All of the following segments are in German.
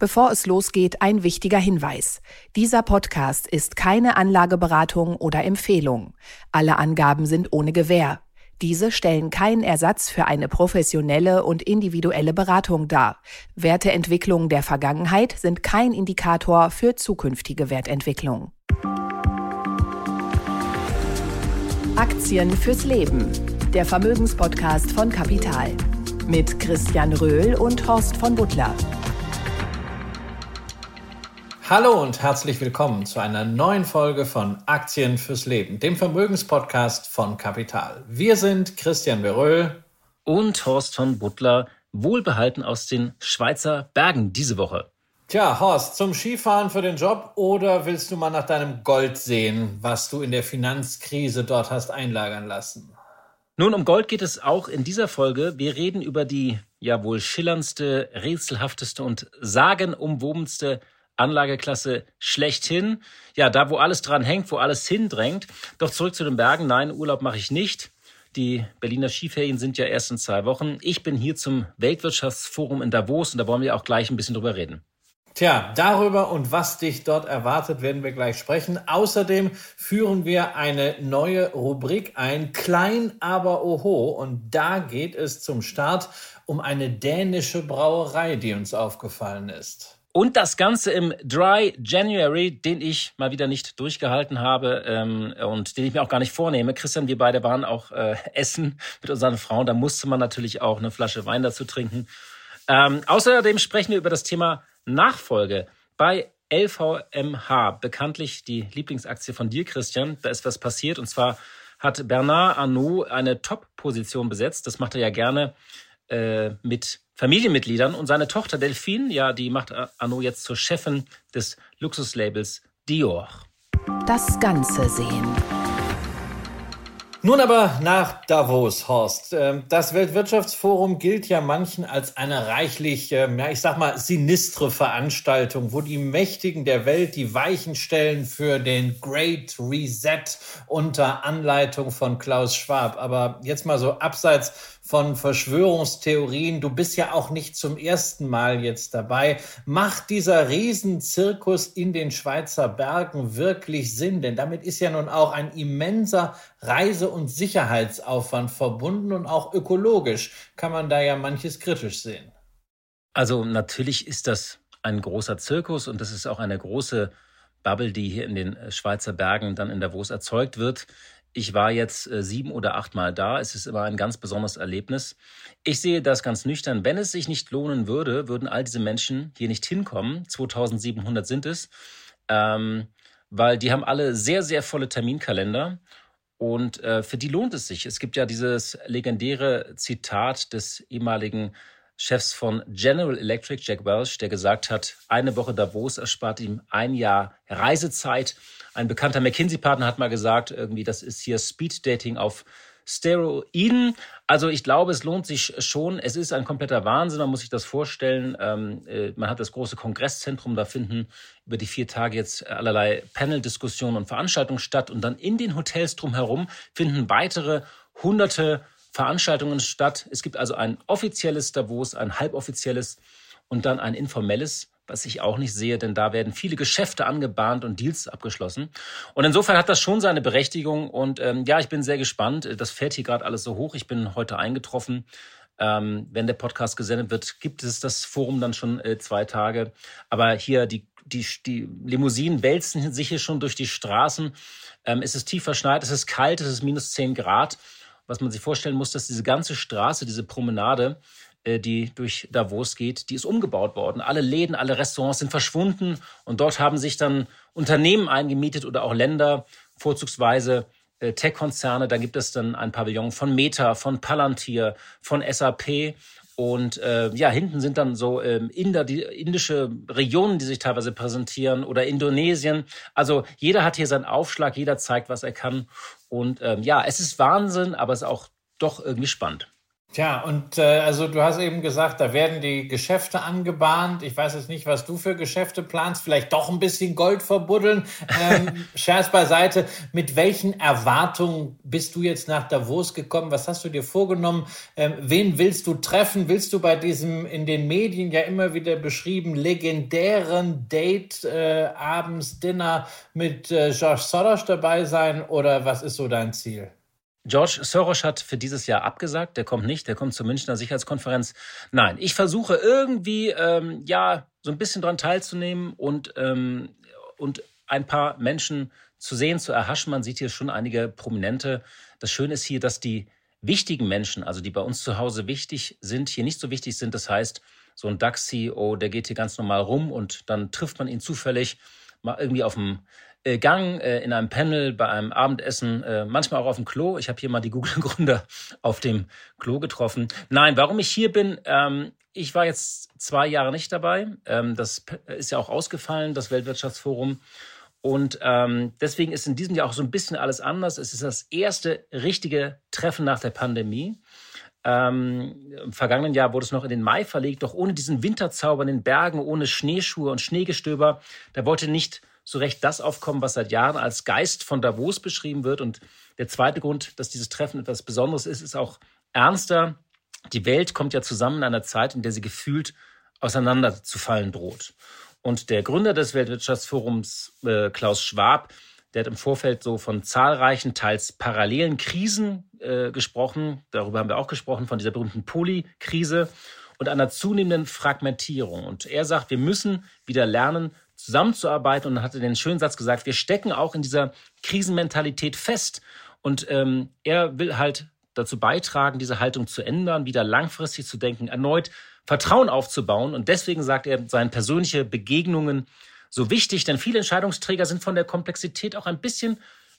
Bevor es losgeht, ein wichtiger Hinweis. Dieser Podcast ist keine Anlageberatung oder Empfehlung. Alle Angaben sind ohne Gewähr. Diese stellen keinen Ersatz für eine professionelle und individuelle Beratung dar. Werteentwicklungen der Vergangenheit sind kein Indikator für zukünftige Wertentwicklung. Aktien fürs Leben. Der Vermögenspodcast von Kapital. Mit Christian Röhl und Horst von Butler. Hallo und herzlich willkommen zu einer neuen Folge von Aktien fürs Leben, dem Vermögenspodcast von Kapital. Wir sind Christian Beröhl und Horst von Butler, wohlbehalten aus den Schweizer Bergen diese Woche. Tja, Horst, zum Skifahren für den Job oder willst du mal nach deinem Gold sehen, was du in der Finanzkrise dort hast einlagern lassen? Nun, um Gold geht es auch in dieser Folge. Wir reden über die ja wohl schillerndste, rätselhafteste und sagenumwobenste Anlageklasse schlechthin. Ja, da, wo alles dran hängt, wo alles hindrängt. Doch zurück zu den Bergen. Nein, Urlaub mache ich nicht. Die Berliner Skiferien sind ja erst in zwei Wochen. Ich bin hier zum Weltwirtschaftsforum in Davos und da wollen wir auch gleich ein bisschen drüber reden. Tja, darüber und was dich dort erwartet, werden wir gleich sprechen. Außerdem führen wir eine neue Rubrik ein, Klein aber Oho. Und da geht es zum Start um eine dänische Brauerei, die uns aufgefallen ist. Und das Ganze im Dry January, den ich mal wieder nicht durchgehalten habe ähm, und den ich mir auch gar nicht vornehme. Christian, wir beide waren auch äh, essen mit unseren Frauen. Da musste man natürlich auch eine Flasche Wein dazu trinken. Ähm, außerdem sprechen wir über das Thema Nachfolge. Bei LVMH, bekanntlich die Lieblingsaktie von dir, Christian, da ist was passiert. Und zwar hat Bernard Arnault eine Top-Position besetzt. Das macht er ja gerne äh, mit Familienmitgliedern. Und seine Tochter Delphine, ja, die macht Arno jetzt zur Chefin des Luxuslabels Dior. Das Ganze sehen. Nun aber nach Davos, Horst. Ähm, das Weltwirtschaftsforum gilt ja manchen als eine reichlich, ähm, ja, ich sag mal, sinistre Veranstaltung, wo die Mächtigen der Welt die Weichen stellen für den Great Reset unter Anleitung von Klaus Schwab. Aber jetzt mal so abseits von Verschwörungstheorien. Du bist ja auch nicht zum ersten Mal jetzt dabei. Macht dieser Riesenzirkus in den Schweizer Bergen wirklich Sinn? Denn damit ist ja nun auch ein immenser Reise- und Sicherheitsaufwand verbunden und auch ökologisch kann man da ja manches kritisch sehen. Also natürlich ist das ein großer Zirkus und das ist auch eine große Bubble, die hier in den Schweizer Bergen dann in Davos erzeugt wird. Ich war jetzt äh, sieben oder acht Mal da. Es ist immer ein ganz besonderes Erlebnis. Ich sehe das ganz nüchtern. Wenn es sich nicht lohnen würde, würden all diese Menschen hier nicht hinkommen. 2700 sind es. Ähm, weil die haben alle sehr, sehr volle Terminkalender. Und äh, für die lohnt es sich. Es gibt ja dieses legendäre Zitat des ehemaligen Chefs von General Electric, Jack Welch, der gesagt hat, eine Woche Davos erspart ihm ein Jahr Reisezeit. Ein bekannter McKinsey-Partner hat mal gesagt, irgendwie, das ist hier Speed-Dating auf Steroiden. Also ich glaube, es lohnt sich schon. Es ist ein kompletter Wahnsinn, man muss sich das vorstellen. Ähm, äh, man hat das große Kongresszentrum, da finden über die vier Tage jetzt allerlei Panel-Diskussionen und Veranstaltungen statt. Und dann in den Hotels drumherum finden weitere hunderte Veranstaltungen statt. Es gibt also ein offizielles Davos, ein halboffizielles und dann ein informelles was ich auch nicht sehe, denn da werden viele Geschäfte angebahnt und Deals abgeschlossen. Und insofern hat das schon seine Berechtigung. Und ähm, ja, ich bin sehr gespannt. Das fährt hier gerade alles so hoch. Ich bin heute eingetroffen. Ähm, wenn der Podcast gesendet wird, gibt es das Forum dann schon äh, zwei Tage. Aber hier die, die, die Limousinen wälzen sich hier schon durch die Straßen. Ähm, es ist tief verschneit, es ist kalt, es ist minus zehn Grad. Was man sich vorstellen muss, dass diese ganze Straße, diese Promenade, äh, die durch Davos geht, die ist umgebaut worden. Alle Läden, alle Restaurants sind verschwunden und dort haben sich dann Unternehmen eingemietet oder auch Länder, vorzugsweise äh, Tech-Konzerne. Da gibt es dann ein Pavillon von Meta, von Palantir, von SAP. Und äh, ja, hinten sind dann so ähm, Inder, die, indische Regionen, die sich teilweise präsentieren oder Indonesien. Also jeder hat hier seinen Aufschlag, jeder zeigt, was er kann. Und ähm, ja, es ist Wahnsinn, aber es ist auch doch irgendwie spannend. Tja, und äh, also du hast eben gesagt, da werden die Geschäfte angebahnt. Ich weiß jetzt nicht, was du für Geschäfte planst. Vielleicht doch ein bisschen Gold verbuddeln. Ähm, Scherz beiseite. Mit welchen Erwartungen bist du jetzt nach Davos gekommen? Was hast du dir vorgenommen? Ähm, wen willst du treffen? Willst du bei diesem in den Medien ja immer wieder beschrieben legendären Date äh, abends Dinner mit äh, George Soros dabei sein? Oder was ist so dein Ziel? George Soros hat für dieses Jahr abgesagt. Der kommt nicht. Der kommt zur Münchner Sicherheitskonferenz. Nein, ich versuche irgendwie ähm, ja so ein bisschen dran teilzunehmen und ähm, und ein paar Menschen zu sehen, zu erhaschen. Man sieht hier schon einige Prominente. Das Schöne ist hier, dass die wichtigen Menschen, also die bei uns zu Hause wichtig sind, hier nicht so wichtig sind. Das heißt, so ein DAX-CEO, der geht hier ganz normal rum und dann trifft man ihn zufällig mal irgendwie auf dem äh, Gang, äh, in einem Panel, bei einem Abendessen, äh, manchmal auch auf dem Klo. Ich habe hier mal die Google-Gründer auf dem Klo getroffen. Nein, warum ich hier bin, ähm, ich war jetzt zwei Jahre nicht dabei. Ähm, das ist ja auch ausgefallen, das Weltwirtschaftsforum. Und ähm, deswegen ist in diesem Jahr auch so ein bisschen alles anders. Es ist das erste richtige Treffen nach der Pandemie. Ähm, Im vergangenen Jahr wurde es noch in den Mai verlegt, doch ohne diesen Winterzauber in den Bergen, ohne Schneeschuhe und Schneegestöber. Da wollte nicht so recht das aufkommen, was seit Jahren als Geist von Davos beschrieben wird. Und der zweite Grund, dass dieses Treffen etwas Besonderes ist, ist auch ernster. Die Welt kommt ja zusammen in einer Zeit, in der sie gefühlt auseinanderzufallen droht. Und der Gründer des Weltwirtschaftsforums, äh, Klaus Schwab, der hat im Vorfeld so von zahlreichen, teils parallelen Krisen äh, gesprochen. Darüber haben wir auch gesprochen, von dieser berühmten Polykrise und einer zunehmenden Fragmentierung. Und er sagt, wir müssen wieder lernen, zusammenzuarbeiten und hatte den schönen Satz gesagt, wir stecken auch in dieser Krisenmentalität fest. Und ähm, er will halt dazu beitragen, diese Haltung zu ändern, wieder langfristig zu denken, erneut Vertrauen aufzubauen. Und deswegen sagt er, seien persönliche Begegnungen so wichtig, denn viele Entscheidungsträger sind von der Komplexität auch ein bisschen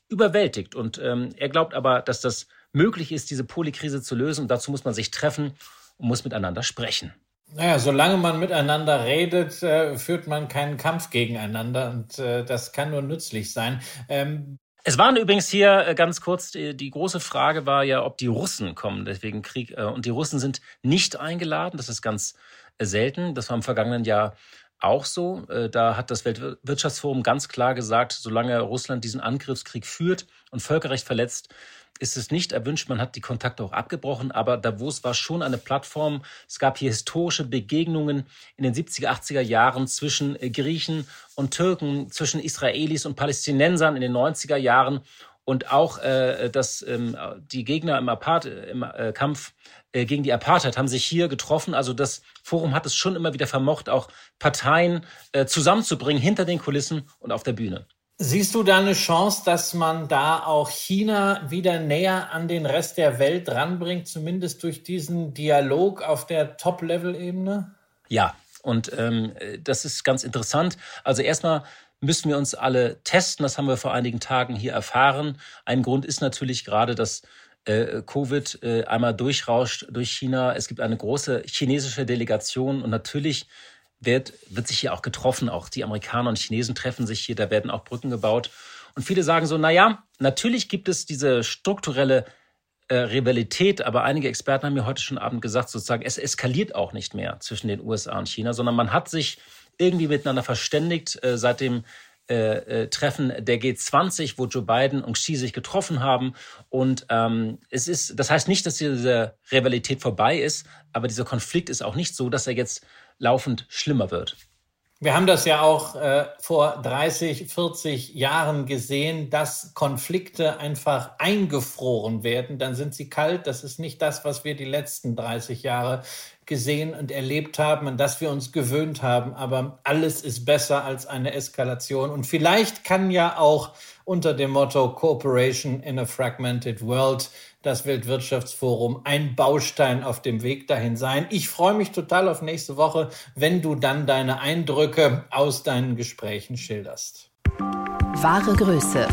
überwältigt. Und ähm, er glaubt aber, dass das möglich ist, diese Polykrise zu lösen. Und dazu muss man sich treffen und muss miteinander sprechen. Naja, solange man miteinander redet, äh, führt man keinen Kampf gegeneinander und äh, das kann nur nützlich sein. Ähm es waren übrigens hier äh, ganz kurz, die, große Frage war ja, ob die Russen kommen, deswegen Krieg. Und die Russen sind nicht eingeladen, das ist ganz selten. Das war im vergangenen Jahr auch so. Da hat das Weltwirtschaftsforum ganz klar gesagt, solange Russland diesen Angriffskrieg führt und Völkerrecht verletzt, ist es nicht erwünscht. Man hat die Kontakte auch abgebrochen, aber Davos war schon eine Plattform. Es gab hier historische Begegnungen in den 70er, 80er Jahren zwischen äh, Griechen und Türken, zwischen Israelis und Palästinensern in den 90er Jahren und auch äh, dass ähm, die Gegner im, Apart im äh, Kampf äh, gegen die Apartheid haben sich hier getroffen. Also das Forum hat es schon immer wieder vermocht, auch Parteien äh, zusammenzubringen hinter den Kulissen und auf der Bühne. Siehst du da eine Chance, dass man da auch China wieder näher an den Rest der Welt ranbringt, zumindest durch diesen Dialog auf der Top-Level-Ebene? Ja, und ähm, das ist ganz interessant. Also erstmal müssen wir uns alle testen. Das haben wir vor einigen Tagen hier erfahren. Ein Grund ist natürlich gerade, dass äh, Covid äh, einmal durchrauscht durch China. Es gibt eine große chinesische Delegation und natürlich wird, wird sich hier auch getroffen. Auch die Amerikaner und Chinesen treffen sich hier, da werden auch Brücken gebaut. Und viele sagen so, na ja, natürlich gibt es diese strukturelle äh, Rivalität, aber einige Experten haben mir heute schon Abend gesagt, sozusagen, es eskaliert auch nicht mehr zwischen den USA und China, sondern man hat sich irgendwie miteinander verständigt äh, seit dem äh, äh, Treffen der G20, wo Joe Biden und Xi sich getroffen haben. Und ähm, es ist, das heißt nicht, dass diese Rivalität vorbei ist, aber dieser Konflikt ist auch nicht so, dass er jetzt laufend schlimmer wird. Wir haben das ja auch äh, vor 30, 40 Jahren gesehen, dass Konflikte einfach eingefroren werden. Dann sind sie kalt. Das ist nicht das, was wir die letzten 30 Jahre gesehen und erlebt haben, an das wir uns gewöhnt haben. Aber alles ist besser als eine Eskalation. Und vielleicht kann ja auch unter dem Motto Cooperation in a Fragmented World das Weltwirtschaftsforum ein Baustein auf dem Weg dahin sein. Ich freue mich total auf nächste Woche, wenn du dann deine Eindrücke aus deinen Gesprächen schilderst. Wahre Größe.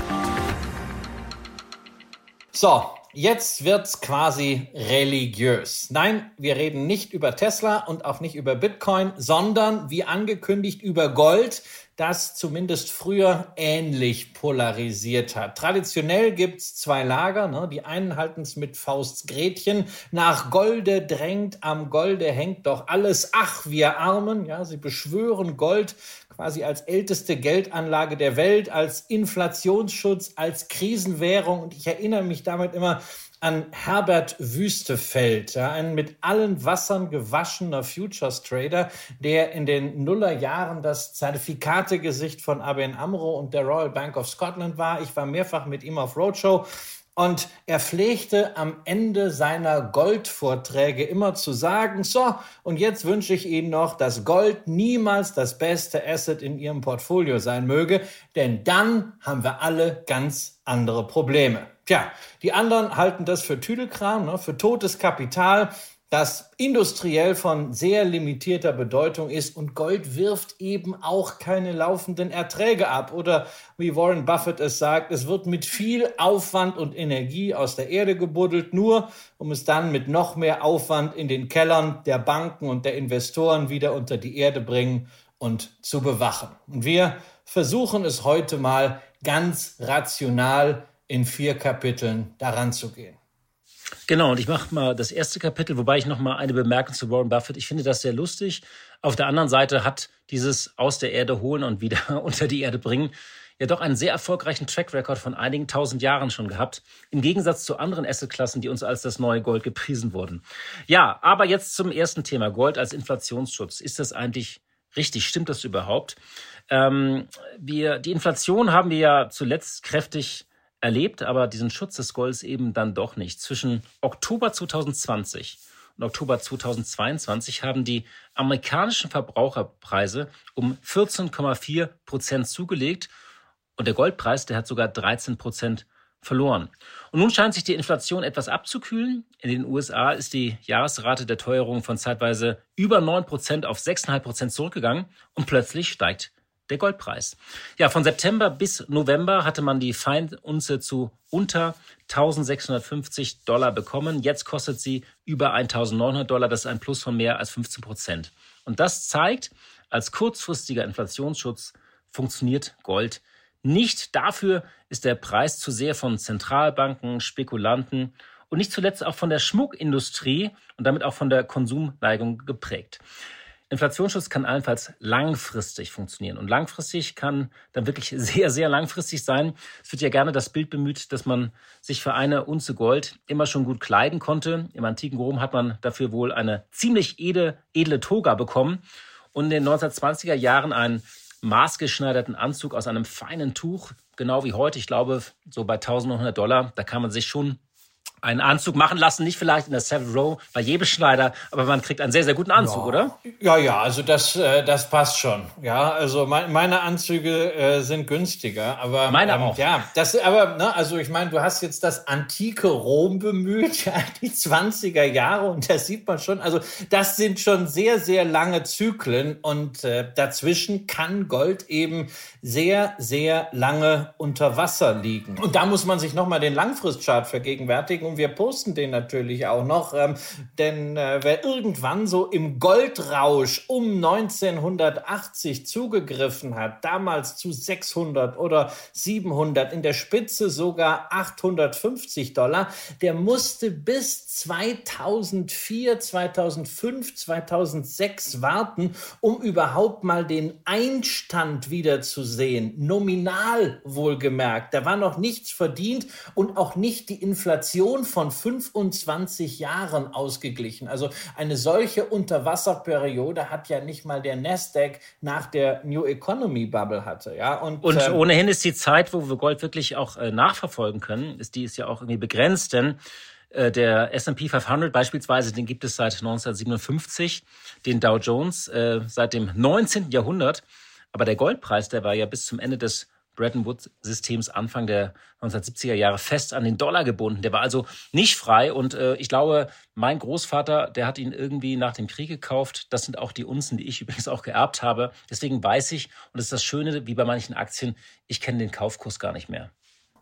So, Jetzt wird's quasi religiös. Nein, wir reden nicht über Tesla und auch nicht über Bitcoin, sondern wie angekündigt über Gold. das zumindest früher ähnlich polarisiert hat. Traditionell gibt's zwei Lager. Ne? Die einen halten es mit Fausts Gretchen. Nach Golde drängt, am Golde hängt doch alles. Ach, wir Armen. Ja, sie beschwören Gold quasi als älteste Geldanlage der Welt, als Inflationsschutz, als Krisenwährung. Und ich erinnere mich damit immer an Herbert Wüstefeld, ja, ein mit allen Wassern gewaschener Futures Trader, der in den Nullerjahren das Zertifikategesicht von ABN Amro und der Royal Bank of Scotland war. Ich war mehrfach mit ihm auf Roadshow und er pflegte am Ende seiner Goldvorträge immer zu sagen, so, und jetzt wünsche ich Ihnen noch, dass Gold niemals das beste Asset in Ihrem Portfolio sein möge, denn dann haben wir alle ganz andere Probleme. Tja, die anderen halten das für Tüdelkram, ne, für totes Kapital, das industriell von sehr limitierter Bedeutung ist und Gold wirft eben auch keine laufenden Erträge ab. Oder wie Warren Buffett es sagt, es wird mit viel Aufwand und Energie aus der Erde gebuddelt, nur um es dann mit noch mehr Aufwand in den Kellern der Banken und der Investoren wieder unter die Erde bringen und zu bewachen. Und wir versuchen es heute mal ganz rational in vier Kapiteln daran zu gehen. Genau, und ich mache mal das erste Kapitel, wobei ich noch mal eine Bemerkung zu Warren Buffett. Ich finde das sehr lustig. Auf der anderen Seite hat dieses aus der Erde holen und wieder unter die Erde bringen ja doch einen sehr erfolgreichen Track Record von einigen tausend Jahren schon gehabt, im Gegensatz zu anderen Assetklassen, die uns als das neue Gold gepriesen wurden. Ja, aber jetzt zum ersten Thema Gold als Inflationsschutz. Ist das eigentlich richtig? Stimmt das überhaupt? Ähm, wir, die Inflation haben wir ja zuletzt kräftig erlebt, aber diesen Schutz des Golds eben dann doch nicht. Zwischen Oktober 2020 und Oktober 2022 haben die amerikanischen Verbraucherpreise um 14,4 Prozent zugelegt und der Goldpreis, der hat sogar 13 Prozent verloren. Und nun scheint sich die Inflation etwas abzukühlen. In den USA ist die Jahresrate der Teuerung von zeitweise über 9 Prozent auf 6,5 Prozent zurückgegangen und plötzlich steigt der Goldpreis. Ja, von September bis November hatte man die Feinunze zu unter 1650 Dollar bekommen. Jetzt kostet sie über 1900 Dollar. Das ist ein Plus von mehr als 15 Prozent. Und das zeigt, als kurzfristiger Inflationsschutz funktioniert Gold nicht. Dafür ist der Preis zu sehr von Zentralbanken, Spekulanten und nicht zuletzt auch von der Schmuckindustrie und damit auch von der Konsumneigung geprägt. Inflationsschutz kann allenfalls langfristig funktionieren. Und langfristig kann dann wirklich sehr, sehr langfristig sein. Es wird ja gerne das Bild bemüht, dass man sich für eine Unze Gold immer schon gut kleiden konnte. Im antiken Rom hat man dafür wohl eine ziemlich edle, edle Toga bekommen und in den 1920er Jahren einen maßgeschneiderten Anzug aus einem feinen Tuch, genau wie heute. Ich glaube, so bei 1100 Dollar, da kann man sich schon einen Anzug machen lassen, nicht vielleicht in der Savile Row bei jedem Schneider, aber man kriegt einen sehr, sehr guten Anzug, ja. oder? Ja, ja, also das, äh, das passt schon. Ja, also mein, meine Anzüge äh, sind günstiger, aber meine ähm, auch. Ja, das, aber ne, also ich meine, du hast jetzt das antike Rom bemüht, ja, die 20er Jahre und da sieht man schon, also das sind schon sehr, sehr lange Zyklen und äh, dazwischen kann Gold eben sehr, sehr lange unter Wasser liegen. Und da muss man sich nochmal den Langfristchart vergegenwärtigen und wir posten den natürlich auch noch, ähm, denn äh, wer irgendwann so im Goldrausch um 1980 zugegriffen hat, damals zu 600 oder 700, in der Spitze sogar 850 Dollar, der musste bis 2004, 2005, 2006 warten, um überhaupt mal den Einstand wieder zu sehen. Nominal wohlgemerkt. Da war noch nichts verdient und auch nicht die Inflation von 25 Jahren ausgeglichen. Also eine solche Unterwasserperiode hat ja nicht mal der Nasdaq nach der New Economy Bubble hatte. Ja? Und, und ähm, ohnehin ist die Zeit, wo wir Gold wirklich auch äh, nachverfolgen können, ist die ist ja auch irgendwie begrenzt, denn der S&P 500 beispielsweise, den gibt es seit 1957, den Dow Jones äh, seit dem 19. Jahrhundert. Aber der Goldpreis, der war ja bis zum Ende des Bretton Woods-Systems Anfang der 1970er Jahre fest an den Dollar gebunden. Der war also nicht frei und äh, ich glaube, mein Großvater, der hat ihn irgendwie nach dem Krieg gekauft. Das sind auch die Unzen, die ich übrigens auch geerbt habe. Deswegen weiß ich, und das ist das Schöne, wie bei manchen Aktien, ich kenne den Kaufkurs gar nicht mehr.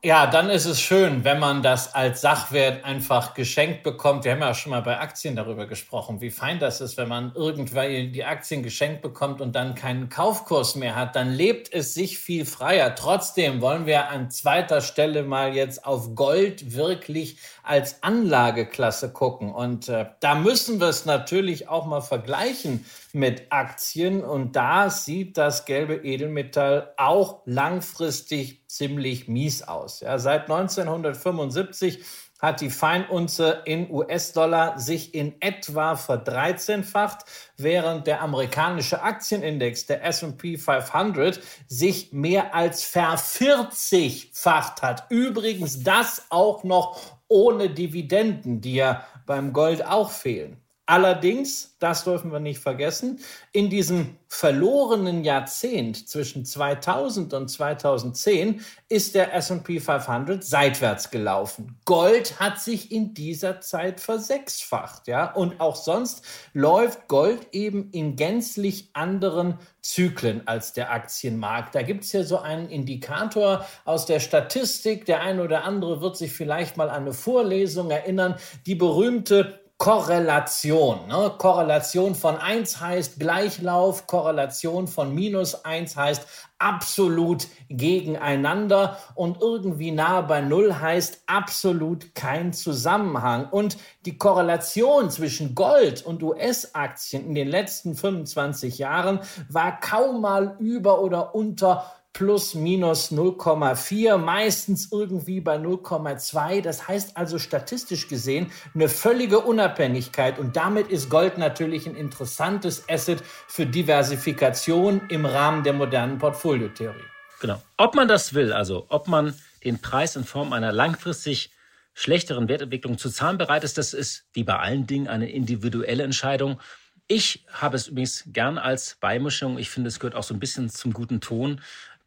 Ja, dann ist es schön, wenn man das als Sachwert einfach geschenkt bekommt. Wir haben ja schon mal bei Aktien darüber gesprochen, wie fein das ist, wenn man irgendwann die Aktien geschenkt bekommt und dann keinen Kaufkurs mehr hat. Dann lebt es sich viel freier. Trotzdem wollen wir an zweiter Stelle mal jetzt auf Gold wirklich als Anlageklasse gucken. Und äh, da müssen wir es natürlich auch mal vergleichen mit Aktien. Und da sieht das gelbe Edelmetall auch langfristig ziemlich mies aus. Ja, seit 1975 hat die Feinunze in US-Dollar sich in etwa verdreizehnfacht, während der amerikanische Aktienindex, der S&P 500, sich mehr als vervierzigfacht hat. Übrigens das auch noch ohne Dividenden, die ja beim Gold auch fehlen. Allerdings, das dürfen wir nicht vergessen, in diesem verlorenen Jahrzehnt zwischen 2000 und 2010 ist der S&P 500 seitwärts gelaufen. Gold hat sich in dieser Zeit versechsfacht, ja, und auch sonst läuft Gold eben in gänzlich anderen Zyklen als der Aktienmarkt. Da gibt es ja so einen Indikator aus der Statistik. Der eine oder andere wird sich vielleicht mal an eine Vorlesung erinnern, die berühmte Korrelation. Ne? Korrelation von 1 heißt Gleichlauf, Korrelation von minus 1 heißt absolut gegeneinander und irgendwie nahe bei Null heißt absolut kein Zusammenhang. Und die Korrelation zwischen Gold und US-Aktien in den letzten 25 Jahren war kaum mal über oder unter plus minus 0,4, meistens irgendwie bei 0,2. Das heißt also statistisch gesehen eine völlige Unabhängigkeit und damit ist Gold natürlich ein interessantes Asset für Diversifikation im Rahmen der modernen Portfoliotheorie. Genau. Ob man das will, also ob man den Preis in Form einer langfristig schlechteren Wertentwicklung zu zahlen bereit ist, das ist wie bei allen Dingen eine individuelle Entscheidung. Ich habe es übrigens gern als Beimischung. Ich finde, es gehört auch so ein bisschen zum guten Ton.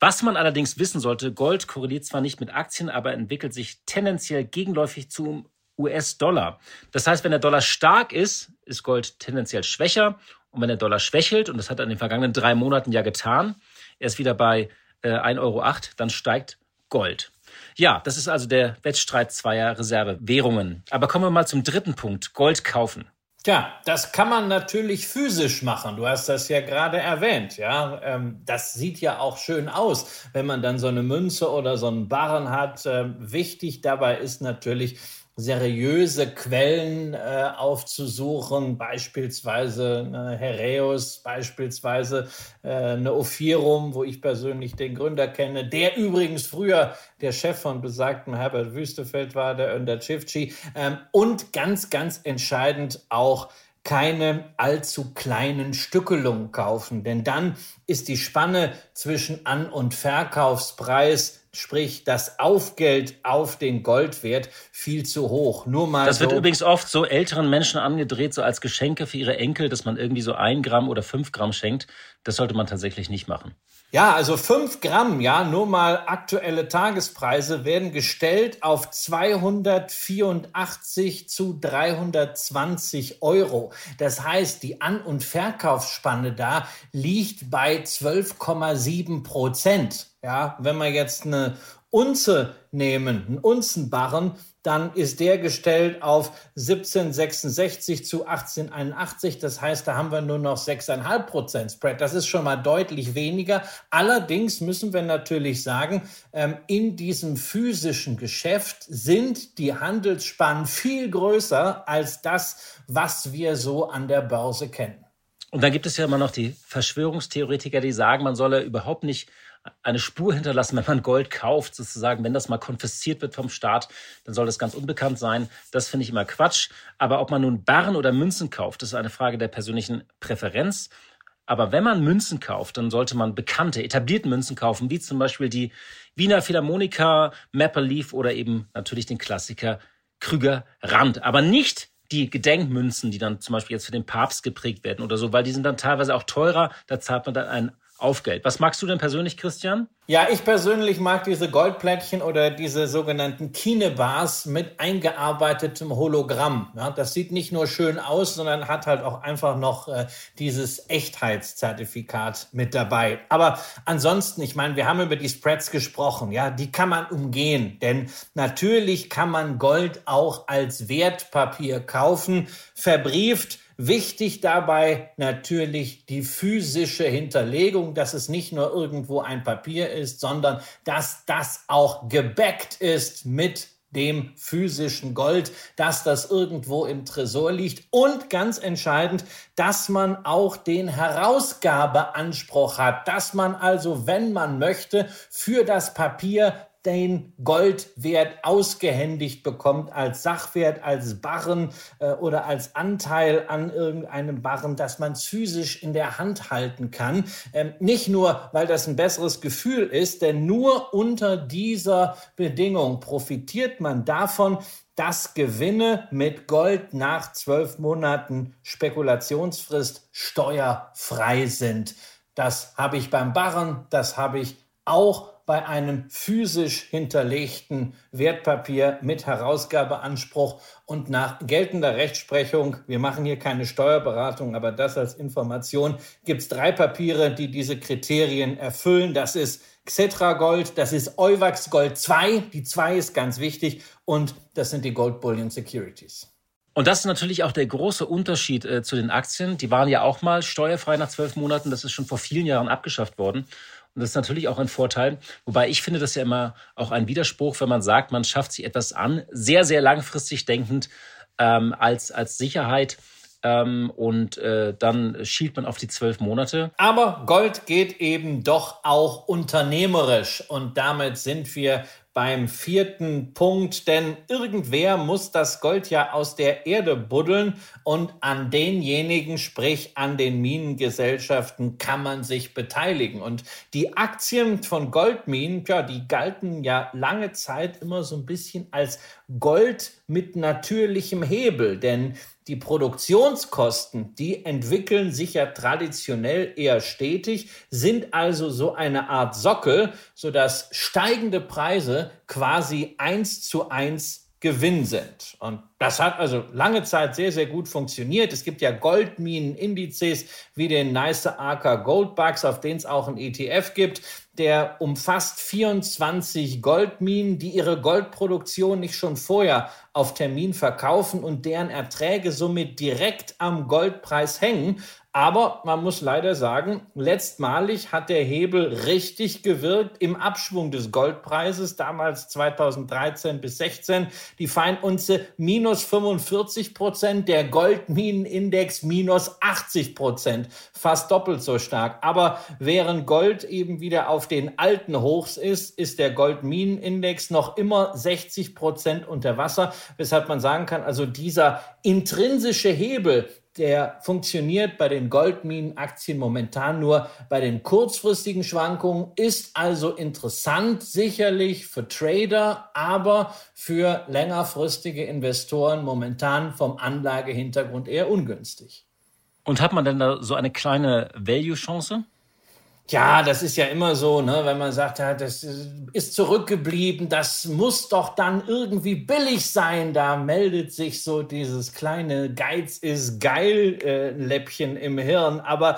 Was man allerdings wissen sollte, Gold korreliert zwar nicht mit Aktien, aber entwickelt sich tendenziell gegenläufig zum US-Dollar. Das heißt, wenn der Dollar stark ist, ist Gold tendenziell schwächer. Und wenn der Dollar schwächelt, und das hat er in den vergangenen drei Monaten ja getan, er ist wieder bei äh, 1,08 Euro, dann steigt Gold. Ja, das ist also der Wettstreit zweier Reservewährungen. Aber kommen wir mal zum dritten Punkt, Gold kaufen. Tja, das kann man natürlich physisch machen. Du hast das ja gerade erwähnt. Ja, ähm, das sieht ja auch schön aus, wenn man dann so eine Münze oder so einen Barren hat. Ähm, wichtig dabei ist natürlich, seriöse Quellen äh, aufzusuchen, beispielsweise eine Hereus, beispielsweise äh, eine Ophirum, wo ich persönlich den Gründer kenne, der übrigens früher der Chef von besagten Herbert Wüstefeld war, der Önder Chivci, ähm, und ganz, ganz entscheidend auch keine allzu kleinen Stückelungen kaufen, denn dann ist die Spanne zwischen An- und Verkaufspreis sprich das Aufgeld auf den Goldwert viel zu hoch. Nur mal das so. wird übrigens oft so älteren Menschen angedreht, so als Geschenke für ihre Enkel, dass man irgendwie so ein Gramm oder fünf Gramm schenkt. Das sollte man tatsächlich nicht machen. Ja, also fünf Gramm, ja, nur mal aktuelle Tagespreise werden gestellt auf 284 zu 320 Euro. Das heißt, die An- und Verkaufsspanne da liegt bei 12,7 Prozent. Ja, wenn wir jetzt eine Unze nehmen, einen Unzenbarren, dann ist der gestellt auf 1766 zu 1881. Das heißt, da haben wir nur noch 6,5 Prozent Spread. Das ist schon mal deutlich weniger. Allerdings müssen wir natürlich sagen, ähm, in diesem physischen Geschäft sind die Handelsspannen viel größer als das, was wir so an der Börse kennen. Und dann gibt es ja immer noch die Verschwörungstheoretiker, die sagen, man solle überhaupt nicht eine Spur hinterlassen, wenn man Gold kauft, sozusagen, wenn das mal konfisziert wird vom Staat, dann soll das ganz unbekannt sein. Das finde ich immer Quatsch. Aber ob man nun Barren oder Münzen kauft, das ist eine Frage der persönlichen Präferenz. Aber wenn man Münzen kauft, dann sollte man bekannte, etablierte Münzen kaufen, wie zum Beispiel die Wiener Philharmoniker, Maple Leaf oder eben natürlich den Klassiker Krüger Rand. Aber nicht die Gedenkmünzen, die dann zum Beispiel jetzt für den Papst geprägt werden oder so, weil die sind dann teilweise auch teurer. Da zahlt man dann einen Aufgeld. Was magst du denn persönlich, Christian? Ja, ich persönlich mag diese Goldplättchen oder diese sogenannten Kinebars mit eingearbeitetem Hologramm. Ja, das sieht nicht nur schön aus, sondern hat halt auch einfach noch äh, dieses Echtheitszertifikat mit dabei. Aber ansonsten, ich meine, wir haben über die Spreads gesprochen. Ja, die kann man umgehen, denn natürlich kann man Gold auch als Wertpapier kaufen, verbrieft Wichtig dabei natürlich die physische Hinterlegung, dass es nicht nur irgendwo ein Papier ist, sondern dass das auch gebackt ist mit dem physischen Gold, dass das irgendwo im Tresor liegt. Und ganz entscheidend, dass man auch den Herausgabeanspruch hat, dass man also, wenn man möchte, für das Papier den Goldwert ausgehändigt bekommt als Sachwert, als Barren äh, oder als Anteil an irgendeinem Barren, dass man physisch in der Hand halten kann. Ähm, nicht nur, weil das ein besseres Gefühl ist, denn nur unter dieser Bedingung profitiert man davon, dass Gewinne mit Gold nach zwölf Monaten Spekulationsfrist steuerfrei sind. Das habe ich beim Barren, das habe ich auch bei einem physisch hinterlegten Wertpapier mit Herausgabeanspruch und nach geltender Rechtsprechung, wir machen hier keine Steuerberatung, aber das als Information, gibt es drei Papiere, die diese Kriterien erfüllen. Das ist Xetra Gold, das ist Euwax Gold 2, die 2 ist ganz wichtig und das sind die Gold Bullion Securities. Und das ist natürlich auch der große Unterschied äh, zu den Aktien. Die waren ja auch mal steuerfrei nach zwölf Monaten. Das ist schon vor vielen Jahren abgeschafft worden. Und das ist natürlich auch ein Vorteil. Wobei ich finde das ja immer auch ein Widerspruch, wenn man sagt, man schafft sich etwas an, sehr, sehr langfristig denkend ähm, als, als Sicherheit. Ähm, und äh, dann schielt man auf die zwölf Monate. Aber Gold geht eben doch auch unternehmerisch. Und damit sind wir beim vierten Punkt, denn irgendwer muss das Gold ja aus der Erde buddeln und an denjenigen, sprich an den Minengesellschaften, kann man sich beteiligen. Und die Aktien von Goldminen, ja, die galten ja lange Zeit immer so ein bisschen als Gold mit natürlichem Hebel, denn die Produktionskosten, die entwickeln sich ja traditionell eher stetig, sind also so eine Art Sockel, sodass steigende Preise quasi eins zu eins Gewinn sind. Und das hat also lange Zeit sehr, sehr gut funktioniert. Es gibt ja Goldminenindizes wie den Nice Arca Goldbugs, auf den es auch ein ETF gibt der umfasst 24 Goldminen, die ihre Goldproduktion nicht schon vorher auf Termin verkaufen und deren Erträge somit direkt am Goldpreis hängen. Aber man muss leider sagen, letztmalig hat der Hebel richtig gewirkt im Abschwung des Goldpreises, damals 2013 bis 16, die Feinunze minus 45 Prozent, der Goldminenindex minus 80 Prozent, fast doppelt so stark. Aber während Gold eben wieder auf den alten Hochs ist, ist der Goldminenindex noch immer 60 Prozent unter Wasser, weshalb man sagen kann, also dieser intrinsische Hebel, der funktioniert bei den Goldminenaktien momentan nur bei den kurzfristigen Schwankungen, ist also interessant sicherlich für Trader, aber für längerfristige Investoren momentan vom Anlagehintergrund eher ungünstig. Und hat man denn da so eine kleine Value-Chance? Ja, das ist ja immer so, ne, wenn man sagt, ja, das ist zurückgeblieben, das muss doch dann irgendwie billig sein. Da meldet sich so dieses kleine Geiz ist geil äh, Läppchen im Hirn. Aber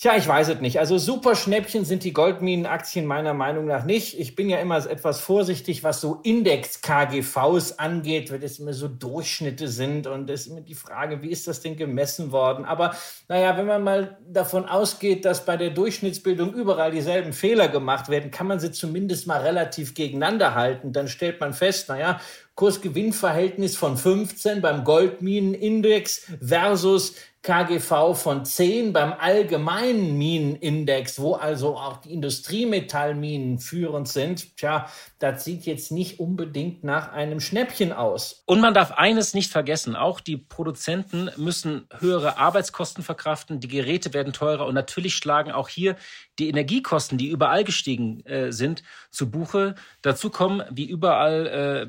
Tja, ich weiß es nicht. Also super Schnäppchen sind die Goldminenaktien meiner Meinung nach nicht. Ich bin ja immer etwas vorsichtig, was so Index-KGVs angeht, weil das immer so Durchschnitte sind und es ist immer die Frage, wie ist das denn gemessen worden? Aber naja, wenn man mal davon ausgeht, dass bei der Durchschnittsbildung überall dieselben Fehler gemacht werden, kann man sie zumindest mal relativ gegeneinander halten. Dann stellt man fest, naja, Kurs-Gewinn-Verhältnis von 15 beim Goldminenindex versus KGV von 10 beim allgemeinen Minenindex, wo also auch die Industriemetallminen führend sind, tja, das sieht jetzt nicht unbedingt nach einem Schnäppchen aus. Und man darf eines nicht vergessen, auch die Produzenten müssen höhere Arbeitskosten verkraften, die Geräte werden teurer und natürlich schlagen auch hier die Energiekosten, die überall gestiegen äh, sind, zu Buche. Dazu kommen wie überall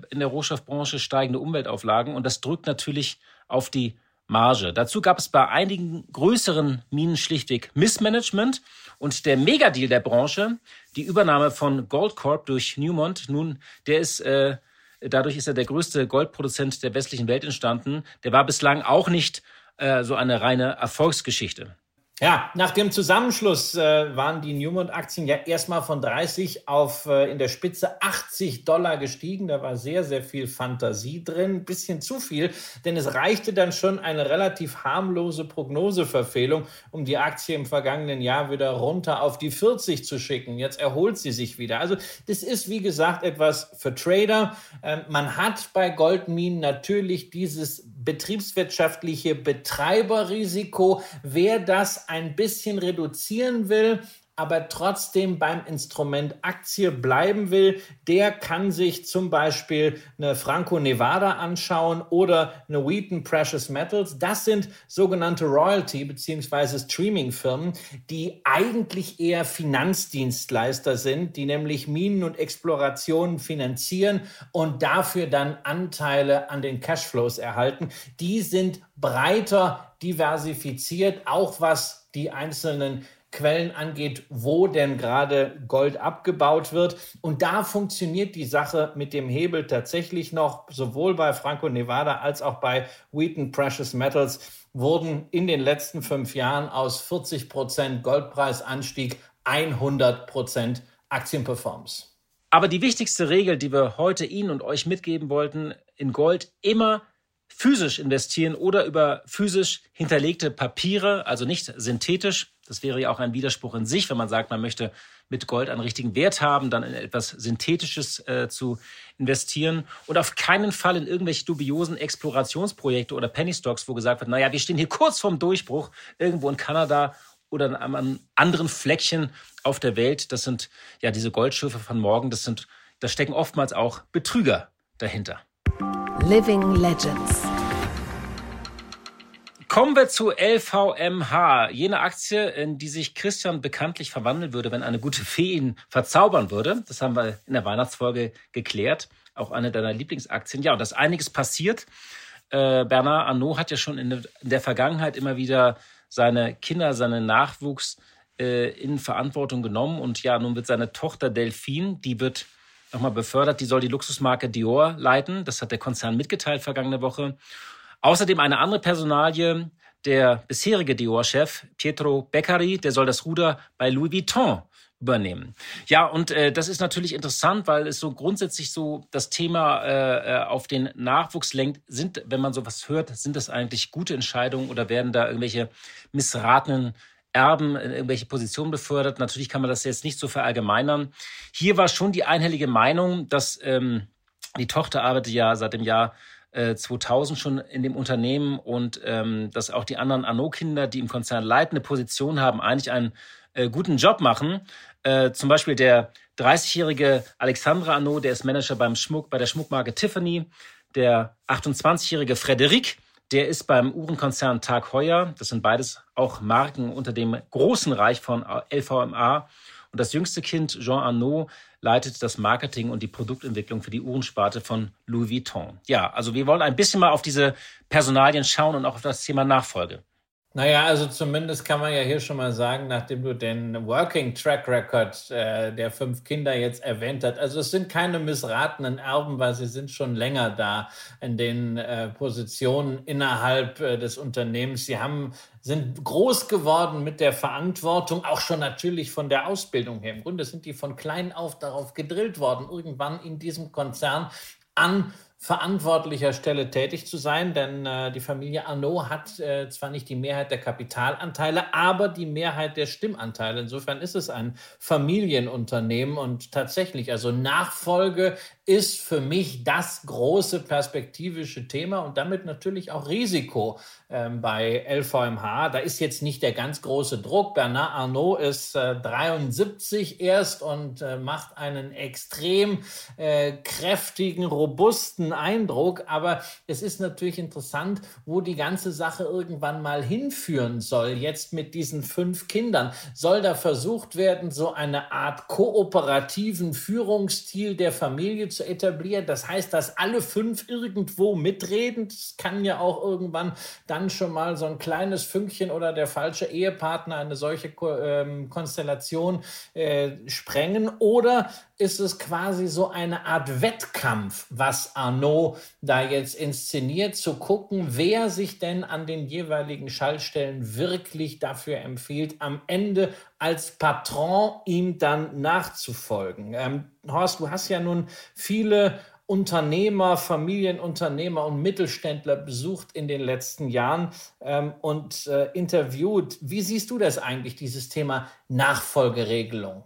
äh, in der Rohstoffbranche steigende Umweltauflagen und das drückt natürlich auf die Marge. Dazu gab es bei einigen größeren Minen schlichtweg Missmanagement Und der Megadeal der Branche, die Übernahme von Goldcorp durch Newmont, nun, der ist, äh, dadurch ist er der größte Goldproduzent der westlichen Welt entstanden. Der war bislang auch nicht äh, so eine reine Erfolgsgeschichte. Ja, nach dem Zusammenschluss äh, waren die Newmont-Aktien ja erstmal von 30 auf äh, in der Spitze 80 Dollar gestiegen. Da war sehr, sehr viel Fantasie drin, bisschen zu viel, denn es reichte dann schon eine relativ harmlose Prognoseverfehlung, um die Aktie im vergangenen Jahr wieder runter auf die 40 zu schicken. Jetzt erholt sie sich wieder. Also das ist, wie gesagt, etwas für Trader. Ähm, man hat bei Goldminen natürlich dieses betriebswirtschaftliche Betreiberrisiko. Wer das ein bisschen reduzieren will, aber trotzdem beim Instrument Aktie bleiben will, der kann sich zum Beispiel eine Franco Nevada anschauen oder eine Wheaton Precious Metals. Das sind sogenannte Royalty- bzw. Streaming-Firmen, die eigentlich eher Finanzdienstleister sind, die nämlich Minen und Explorationen finanzieren und dafür dann Anteile an den Cashflows erhalten. Die sind breiter diversifiziert, auch was die einzelnen Quellen angeht, wo denn gerade Gold abgebaut wird. Und da funktioniert die Sache mit dem Hebel tatsächlich noch, sowohl bei Franco Nevada als auch bei Wheaton Precious Metals wurden in den letzten fünf Jahren aus 40 Prozent Goldpreisanstieg 100 Prozent Aktienperformance. Aber die wichtigste Regel, die wir heute Ihnen und euch mitgeben wollten, in Gold immer physisch investieren oder über physisch hinterlegte Papiere, also nicht synthetisch. Das wäre ja auch ein Widerspruch in sich, wenn man sagt, man möchte mit Gold einen richtigen Wert haben, dann in etwas Synthetisches äh, zu investieren und auf keinen Fall in irgendwelche dubiosen Explorationsprojekte oder Penny Stocks, wo gesagt wird, naja, wir stehen hier kurz vorm Durchbruch, irgendwo in Kanada oder an einem anderen Fleckchen auf der Welt. Das sind ja diese Goldschiffe von morgen, das sind, da stecken oftmals auch Betrüger dahinter. Living Legends. Kommen wir zu LVMH, jene Aktie, in die sich Christian bekanntlich verwandeln würde, wenn eine gute Fee ihn verzaubern würde. Das haben wir in der Weihnachtsfolge geklärt. Auch eine deiner Lieblingsaktien. Ja, und dass einiges passiert. Äh, Bernard Arnault hat ja schon in der Vergangenheit immer wieder seine Kinder, seinen Nachwuchs äh, in Verantwortung genommen. Und ja, nun wird seine Tochter Delphine, die wird nochmal befördert, die soll die Luxusmarke Dior leiten. Das hat der Konzern mitgeteilt vergangene Woche. Außerdem eine andere Personalie, der bisherige Dior-Chef Pietro Beccari, der soll das Ruder bei Louis Vuitton übernehmen. Ja, und äh, das ist natürlich interessant, weil es so grundsätzlich so das Thema äh, äh, auf den Nachwuchs lenkt. Sind, wenn man sowas hört, sind das eigentlich gute Entscheidungen oder werden da irgendwelche missratenen Erben in irgendwelche Positionen befördert? Natürlich kann man das jetzt nicht so verallgemeinern. Hier war schon die einhellige Meinung, dass ähm, die Tochter arbeitet ja seit dem Jahr 2000 äh, schon in dem Unternehmen und ähm, dass auch die anderen Anno-Kinder, die im Konzern leitende Position haben, eigentlich einen äh, guten Job machen. Äh, zum Beispiel der 30-jährige Alexandra Anno, der ist Manager beim Schmuck, bei der Schmuckmarke Tiffany. Der 28-jährige Frederik, der ist beim Uhrenkonzern Tag Heuer. Das sind beides auch Marken unter dem großen Reich von LVMA. Und das jüngste Kind, Jean Arnaud, leitet das Marketing und die Produktentwicklung für die Uhrensparte von Louis Vuitton. Ja, also wir wollen ein bisschen mal auf diese Personalien schauen und auch auf das Thema Nachfolge. Naja, also zumindest kann man ja hier schon mal sagen, nachdem du den Working Track Record äh, der fünf Kinder jetzt erwähnt hast, also es sind keine missratenen Erben, weil sie sind schon länger da in den äh, Positionen innerhalb äh, des Unternehmens. Sie haben sind groß geworden mit der Verantwortung, auch schon natürlich von der Ausbildung her. Im Grunde sind die von klein auf darauf gedrillt worden, irgendwann in diesem Konzern an verantwortlicher Stelle tätig zu sein, denn äh, die Familie Arnaud hat äh, zwar nicht die Mehrheit der Kapitalanteile, aber die Mehrheit der Stimmanteile. Insofern ist es ein Familienunternehmen und tatsächlich, also Nachfolge ist für mich das große perspektivische Thema und damit natürlich auch Risiko ähm, bei LVMH. Da ist jetzt nicht der ganz große Druck. Bernard Arnault ist äh, 73 erst und äh, macht einen extrem äh, kräftigen, robusten Eindruck. Aber es ist natürlich interessant, wo die ganze Sache irgendwann mal hinführen soll. Jetzt mit diesen fünf Kindern. Soll da versucht werden, so eine Art kooperativen Führungsstil der Familie zu etablieren? Das heißt, dass alle fünf irgendwo mitreden. Das kann ja auch irgendwann dann schon mal so ein kleines Fünkchen oder der falsche Ehepartner eine solche ähm, Konstellation äh, sprengen. Oder ist es quasi so eine Art Wettkampf, was Arnaud da jetzt inszeniert, zu gucken, wer sich denn an den jeweiligen Schaltstellen wirklich dafür empfiehlt, am Ende als Patron ihm dann nachzufolgen. Ähm, Horst, du hast ja nun viele Unternehmer, Familienunternehmer und Mittelständler besucht in den letzten Jahren ähm, und äh, interviewt. Wie siehst du das eigentlich, dieses Thema Nachfolgeregelung?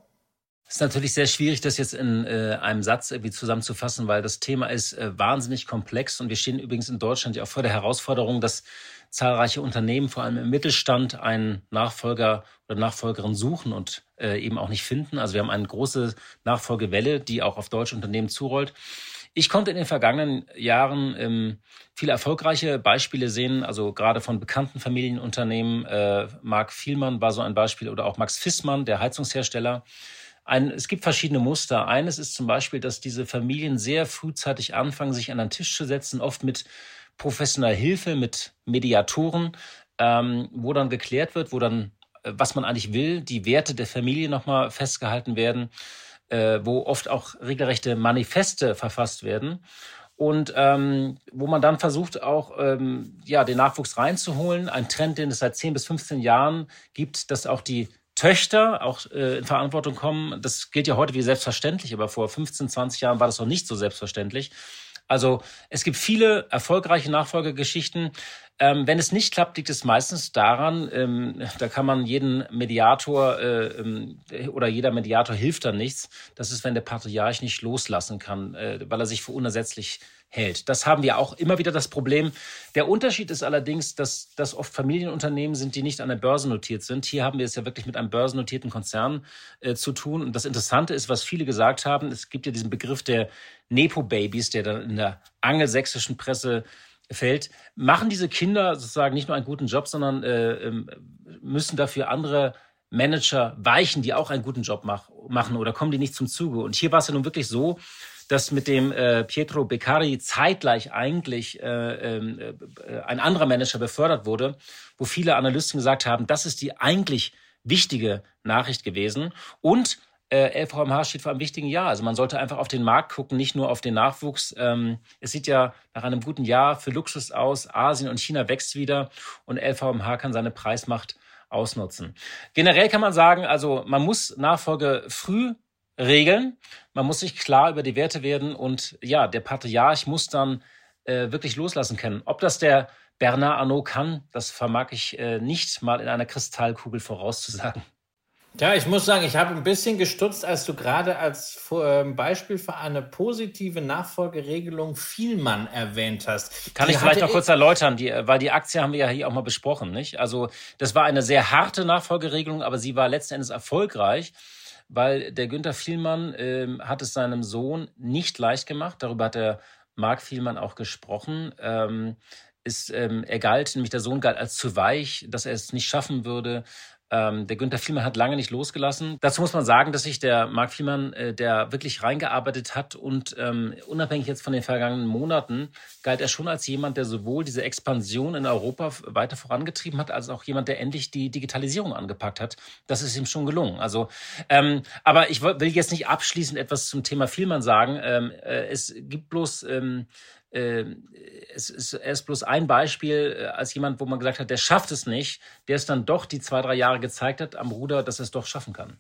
Es ist natürlich sehr schwierig, das jetzt in äh, einem Satz irgendwie zusammenzufassen, weil das Thema ist äh, wahnsinnig komplex und wir stehen übrigens in Deutschland ja auch vor der Herausforderung, dass zahlreiche Unternehmen, vor allem im Mittelstand, einen Nachfolger oder Nachfolgerin suchen und äh, eben auch nicht finden. Also wir haben eine große Nachfolgewelle, die auch auf deutsche Unternehmen zurollt. Ich konnte in den vergangenen Jahren ähm, viele erfolgreiche Beispiele sehen, also gerade von bekannten Familienunternehmen. Äh, Marc Vielmann war so ein Beispiel oder auch Max Fissmann, der Heizungshersteller ein, es gibt verschiedene Muster. Eines ist zum Beispiel, dass diese Familien sehr frühzeitig anfangen, sich an einen Tisch zu setzen, oft mit professioneller Hilfe, mit Mediatoren, ähm, wo dann geklärt wird, wo dann, äh, was man eigentlich will, die Werte der Familie nochmal festgehalten werden, äh, wo oft auch regelrechte Manifeste verfasst werden und ähm, wo man dann versucht auch ähm, ja den Nachwuchs reinzuholen. Ein Trend, den es seit 10 bis 15 Jahren gibt, dass auch die Töchter auch äh, in Verantwortung kommen. Das gilt ja heute wie selbstverständlich, aber vor 15, 20 Jahren war das noch nicht so selbstverständlich. Also es gibt viele erfolgreiche Nachfolgegeschichten. Ähm, wenn es nicht klappt, liegt es meistens daran, ähm, da kann man jeden Mediator äh, ähm, oder jeder Mediator hilft dann nichts. Das ist, wenn der Patriarch nicht loslassen kann, äh, weil er sich für unersetzlich hält. Das haben wir auch immer wieder das Problem. Der Unterschied ist allerdings, dass das oft Familienunternehmen sind, die nicht an der Börse notiert sind. Hier haben wir es ja wirklich mit einem börsennotierten Konzern äh, zu tun. Und das Interessante ist, was viele gesagt haben, es gibt ja diesen Begriff der Nepo-Babys, der dann in der angelsächsischen Presse fällt. Machen diese Kinder sozusagen nicht nur einen guten Job, sondern äh, ähm, müssen dafür andere Manager weichen, die auch einen guten Job mach, machen oder kommen die nicht zum Zuge? Und hier war es ja nun wirklich so, dass mit dem äh, Pietro Beccari zeitgleich eigentlich äh, ähm, äh, ein anderer Manager befördert wurde, wo viele Analysten gesagt haben, das ist die eigentlich wichtige Nachricht gewesen. Und äh, LVMH steht vor einem wichtigen Jahr. Also man sollte einfach auf den Markt gucken, nicht nur auf den Nachwuchs. Ähm, es sieht ja nach einem guten Jahr für Luxus aus. Asien und China wächst wieder und LVMH kann seine Preismacht ausnutzen. Generell kann man sagen, also man muss Nachfolge früh regeln. Man muss sich klar über die Werte werden und ja, der Patriarch muss dann äh, wirklich loslassen können. Ob das der Bernard Arnault kann, das vermag ich äh, nicht mal in einer Kristallkugel vorauszusagen. Ja, ich muss sagen, ich habe ein bisschen gestutzt, als du gerade als ähm, Beispiel für eine positive Nachfolgeregelung Vielmann erwähnt hast. Kann die ich vielleicht noch kurz erläutern, die, weil die Aktie haben wir ja hier auch mal besprochen, nicht? Also das war eine sehr harte Nachfolgeregelung, aber sie war letzten Endes erfolgreich weil der Günther Vielmann äh, hat es seinem Sohn nicht leicht gemacht. Darüber hat der Marc Vielmann auch gesprochen. Ähm, ist, ähm, er galt, nämlich der Sohn galt als zu weich, dass er es nicht schaffen würde, ähm, der Günther Vielmann hat lange nicht losgelassen. Dazu muss man sagen, dass sich der Marc Vielmann, äh, der wirklich reingearbeitet hat und ähm, unabhängig jetzt von den vergangenen Monaten, galt er schon als jemand, der sowohl diese Expansion in Europa weiter vorangetrieben hat, als auch jemand, der endlich die Digitalisierung angepackt hat. Das ist ihm schon gelungen. Also, ähm, aber ich will jetzt nicht abschließend etwas zum Thema Vielmann sagen. Ähm, äh, es gibt bloß ähm, es ist, er ist bloß ein Beispiel äh, als jemand, wo man gesagt hat, der schafft es nicht, der es dann doch die zwei, drei Jahre gezeigt hat am Ruder, dass er es doch schaffen kann.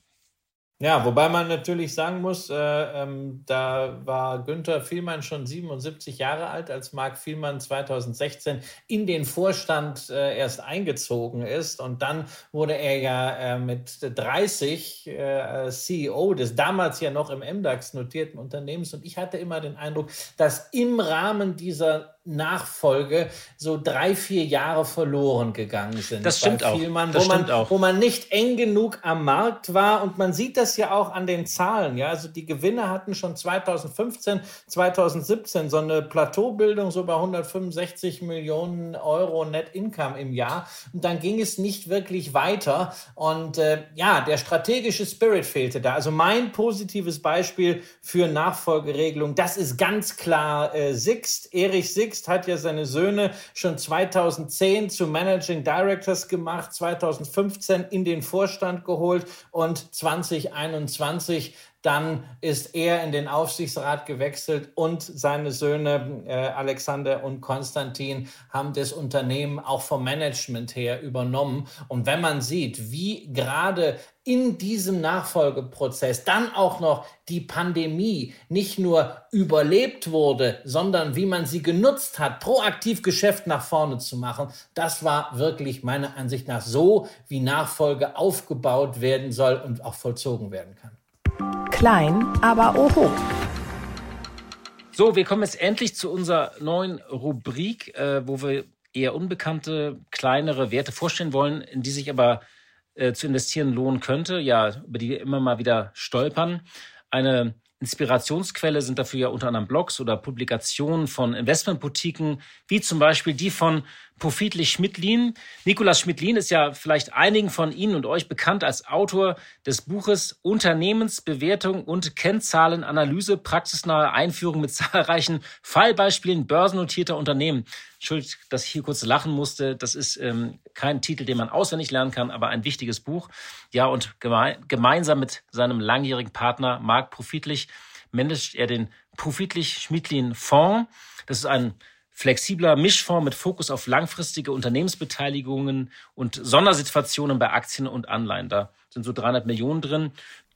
Ja, wobei man natürlich sagen muss, äh, ähm, da war Günther Vielmann schon 77 Jahre alt, als Marc Vielmann 2016 in den Vorstand äh, erst eingezogen ist. Und dann wurde er ja äh, mit 30 äh, CEO des damals ja noch im MDAX notierten Unternehmens. Und ich hatte immer den Eindruck, dass im Rahmen dieser Nachfolge so drei, vier Jahre verloren gegangen sind. Das stimmt auch. Vielmann, das wo, stimmt man, auch. wo man nicht eng genug am Markt war. Und man sieht das ja auch an den Zahlen. Ja, also die Gewinne hatten schon 2015, 2017 so eine Plateaubildung so bei 165 Millionen Euro Net Income im Jahr. Und dann ging es nicht wirklich weiter. Und äh, ja, der strategische Spirit fehlte da. Also mein positives Beispiel für Nachfolgeregelung, das ist ganz klar äh, Sixt. Erich Sixt hat ja seine Söhne schon 2010 zu Managing Directors gemacht, 2015 in den Vorstand geholt und 2021 dann ist er in den Aufsichtsrat gewechselt und seine Söhne äh, Alexander und Konstantin haben das Unternehmen auch vom Management her übernommen. Und wenn man sieht, wie gerade in diesem Nachfolgeprozess dann auch noch die Pandemie nicht nur überlebt wurde, sondern wie man sie genutzt hat, proaktiv Geschäft nach vorne zu machen, das war wirklich meiner Ansicht nach so, wie Nachfolge aufgebaut werden soll und auch vollzogen werden kann. Klein, aber oho. So, wir kommen jetzt endlich zu unserer neuen Rubrik, äh, wo wir eher unbekannte, kleinere Werte vorstellen wollen, in die sich aber äh, zu investieren lohnen könnte, ja, über die wir immer mal wieder stolpern. Eine Inspirationsquelle sind dafür ja unter anderem Blogs oder Publikationen von Investmentboutiquen, wie zum Beispiel die von Profitlich Schmidlin. Nikolaus Schmidlin ist ja vielleicht einigen von Ihnen und euch bekannt als Autor des Buches Unternehmensbewertung und Kennzahlenanalyse, praxisnahe Einführung mit zahlreichen Fallbeispielen börsennotierter Unternehmen. Schuld, dass ich hier kurz lachen musste. Das ist ähm, kein Titel, den man auswendig lernen kann, aber ein wichtiges Buch. Ja, und geme gemeinsam mit seinem langjährigen Partner Marc Profitlich managt er den Profitlich-Schmidlin Fonds. Das ist ein flexibler Mischfonds mit Fokus auf langfristige Unternehmensbeteiligungen und Sondersituationen bei Aktien und Anleihen. Da sind so 300 Millionen drin.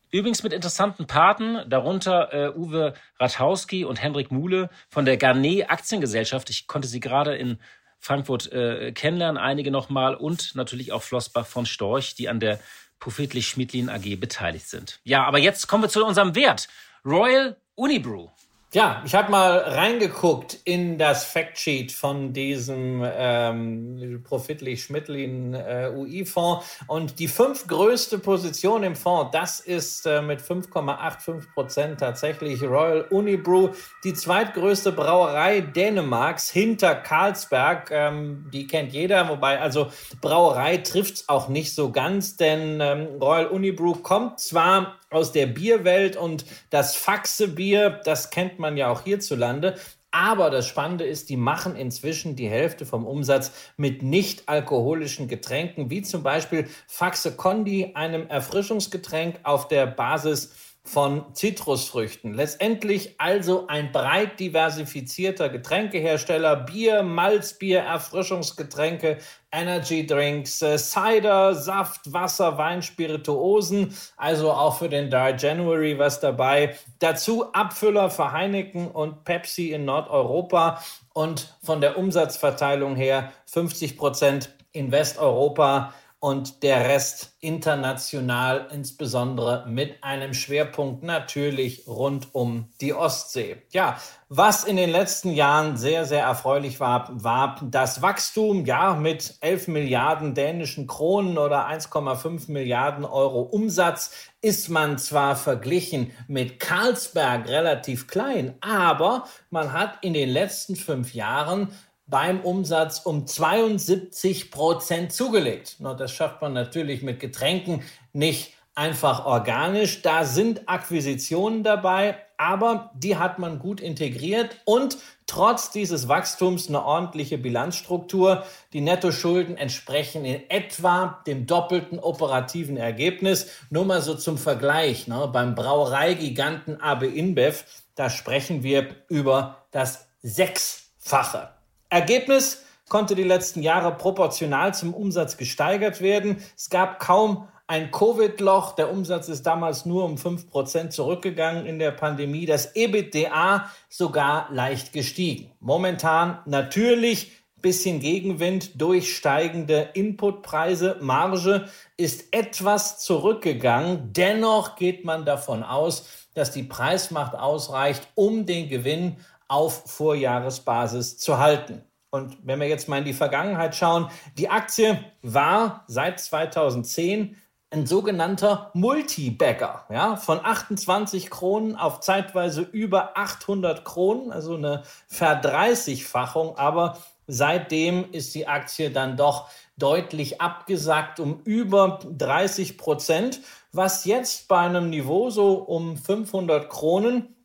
Übrigens mit interessanten Paten, darunter äh, Uwe Ratowski und Hendrik Muhle von der Garnet Aktiengesellschaft. Ich konnte sie gerade in Frankfurt äh, kennenlernen, einige nochmal und natürlich auch Flossbach von Storch, die an der Profitlich Schmidlin AG beteiligt sind. Ja, aber jetzt kommen wir zu unserem Wert. Royal Unibrew. Ja, ich habe mal reingeguckt in das Factsheet von diesem ähm, Profitlich-Schmidlin äh, UI-Fonds und die fünf größte Position im Fonds, das ist äh, mit 5,85 Prozent tatsächlich Royal Unibrew, die zweitgrößte Brauerei Dänemarks hinter Carlsberg. Ähm, die kennt jeder, wobei also Brauerei trifft's auch nicht so ganz, denn ähm, Royal Unibrew kommt zwar aus der Bierwelt und das Faxe-Bier, das kennt man ja auch hierzulande. Aber das Spannende ist, die machen inzwischen die Hälfte vom Umsatz mit nicht alkoholischen Getränken, wie zum Beispiel Faxe Condi, einem Erfrischungsgetränk auf der Basis von Zitrusfrüchten. Letztendlich also ein breit diversifizierter Getränkehersteller, Bier, Malzbier, Erfrischungsgetränke, Energy Drinks, äh, Cider, Saft, Wasser, Wein, Spirituosen, also auch für den Dry January was dabei. Dazu Abfüller für Heineken und Pepsi in Nordeuropa und von der Umsatzverteilung her 50 Prozent in Westeuropa und der Rest international, insbesondere mit einem Schwerpunkt natürlich rund um die Ostsee. Ja, was in den letzten Jahren sehr, sehr erfreulich war, war das Wachstum, ja, mit 11 Milliarden dänischen Kronen oder 1,5 Milliarden Euro Umsatz ist man zwar verglichen mit Carlsberg relativ klein, aber man hat in den letzten fünf Jahren beim Umsatz um 72 Prozent zugelegt. das schafft man natürlich mit Getränken nicht einfach organisch. Da sind Akquisitionen dabei, aber die hat man gut integriert und trotz dieses Wachstums eine ordentliche Bilanzstruktur. Die Nettoschulden entsprechen in etwa dem doppelten operativen Ergebnis. Nur mal so zum Vergleich. Ne? Beim Brauereigiganten AB InBev, da sprechen wir über das Sechsfache. Ergebnis konnte die letzten Jahre proportional zum Umsatz gesteigert werden. Es gab kaum ein Covid-Loch. Der Umsatz ist damals nur um fünf Prozent zurückgegangen in der Pandemie. Das EBITDA sogar leicht gestiegen. Momentan natürlich bisschen Gegenwind durch steigende Inputpreise. Marge ist etwas zurückgegangen. Dennoch geht man davon aus, dass die Preismacht ausreicht, um den Gewinn auf Vorjahresbasis zu halten. Und wenn wir jetzt mal in die Vergangenheit schauen, die Aktie war seit 2010 ein sogenannter Multibagger, ja, von 28 Kronen auf zeitweise über 800 Kronen, also eine Verdreißigfachung, aber seitdem ist die Aktie dann doch deutlich abgesackt um über 30 Prozent, was jetzt bei einem Niveau so um 500 Kronen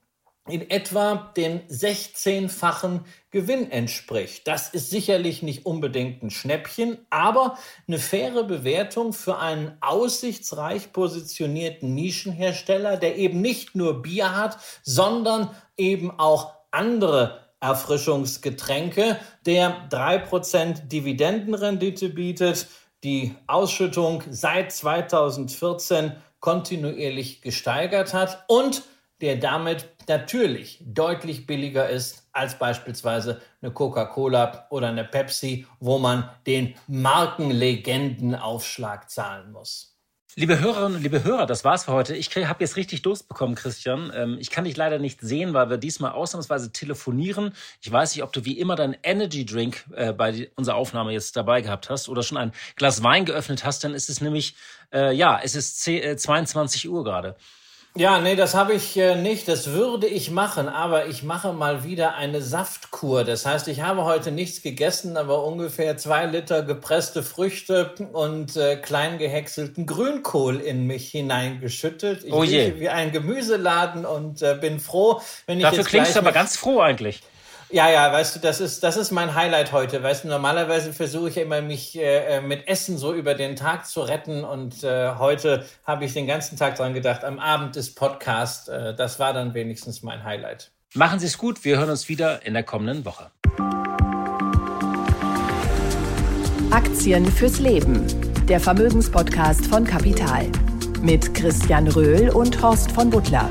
in etwa den 16-fachen Gewinn entspricht. Das ist sicherlich nicht unbedingt ein Schnäppchen, aber eine faire Bewertung für einen aussichtsreich positionierten Nischenhersteller, der eben nicht nur Bier hat, sondern eben auch andere Erfrischungsgetränke, der 3% Dividendenrendite bietet, die Ausschüttung seit 2014 kontinuierlich gesteigert hat und der damit natürlich deutlich billiger ist als beispielsweise eine Coca-Cola oder eine Pepsi, wo man den Markenlegendenaufschlag zahlen muss. Liebe Hörerinnen und liebe Hörer, das war's für heute. Ich habe jetzt richtig Durst bekommen, Christian. Ähm, ich kann dich leider nicht sehen, weil wir diesmal ausnahmsweise telefonieren. Ich weiß nicht, ob du wie immer deinen Energy Drink äh, bei unserer Aufnahme jetzt dabei gehabt hast oder schon ein Glas Wein geöffnet hast. Dann ist es nämlich, äh, ja, es ist 10, 22 äh, Uhr gerade. Ja, nee, das habe ich äh, nicht. Das würde ich machen, aber ich mache mal wieder eine Saftkur. Das heißt, ich habe heute nichts gegessen, aber ungefähr zwei Liter gepresste Früchte und äh, klein gehäckselten Grünkohl in mich hineingeschüttet. Ich oh je. wie ein Gemüseladen und äh, bin froh, wenn ich Dafür jetzt klingst du aber ganz froh eigentlich. Ja, ja, weißt du, das ist, das ist mein Highlight heute. Weißt du, normalerweise versuche ich immer, mich äh, mit Essen so über den Tag zu retten. Und äh, heute habe ich den ganzen Tag dran gedacht, am Abend des Podcasts. Äh, das war dann wenigstens mein Highlight. Machen Sie es gut. Wir hören uns wieder in der kommenden Woche. Aktien fürs Leben. Der Vermögenspodcast von Kapital. Mit Christian Röhl und Horst von Butler.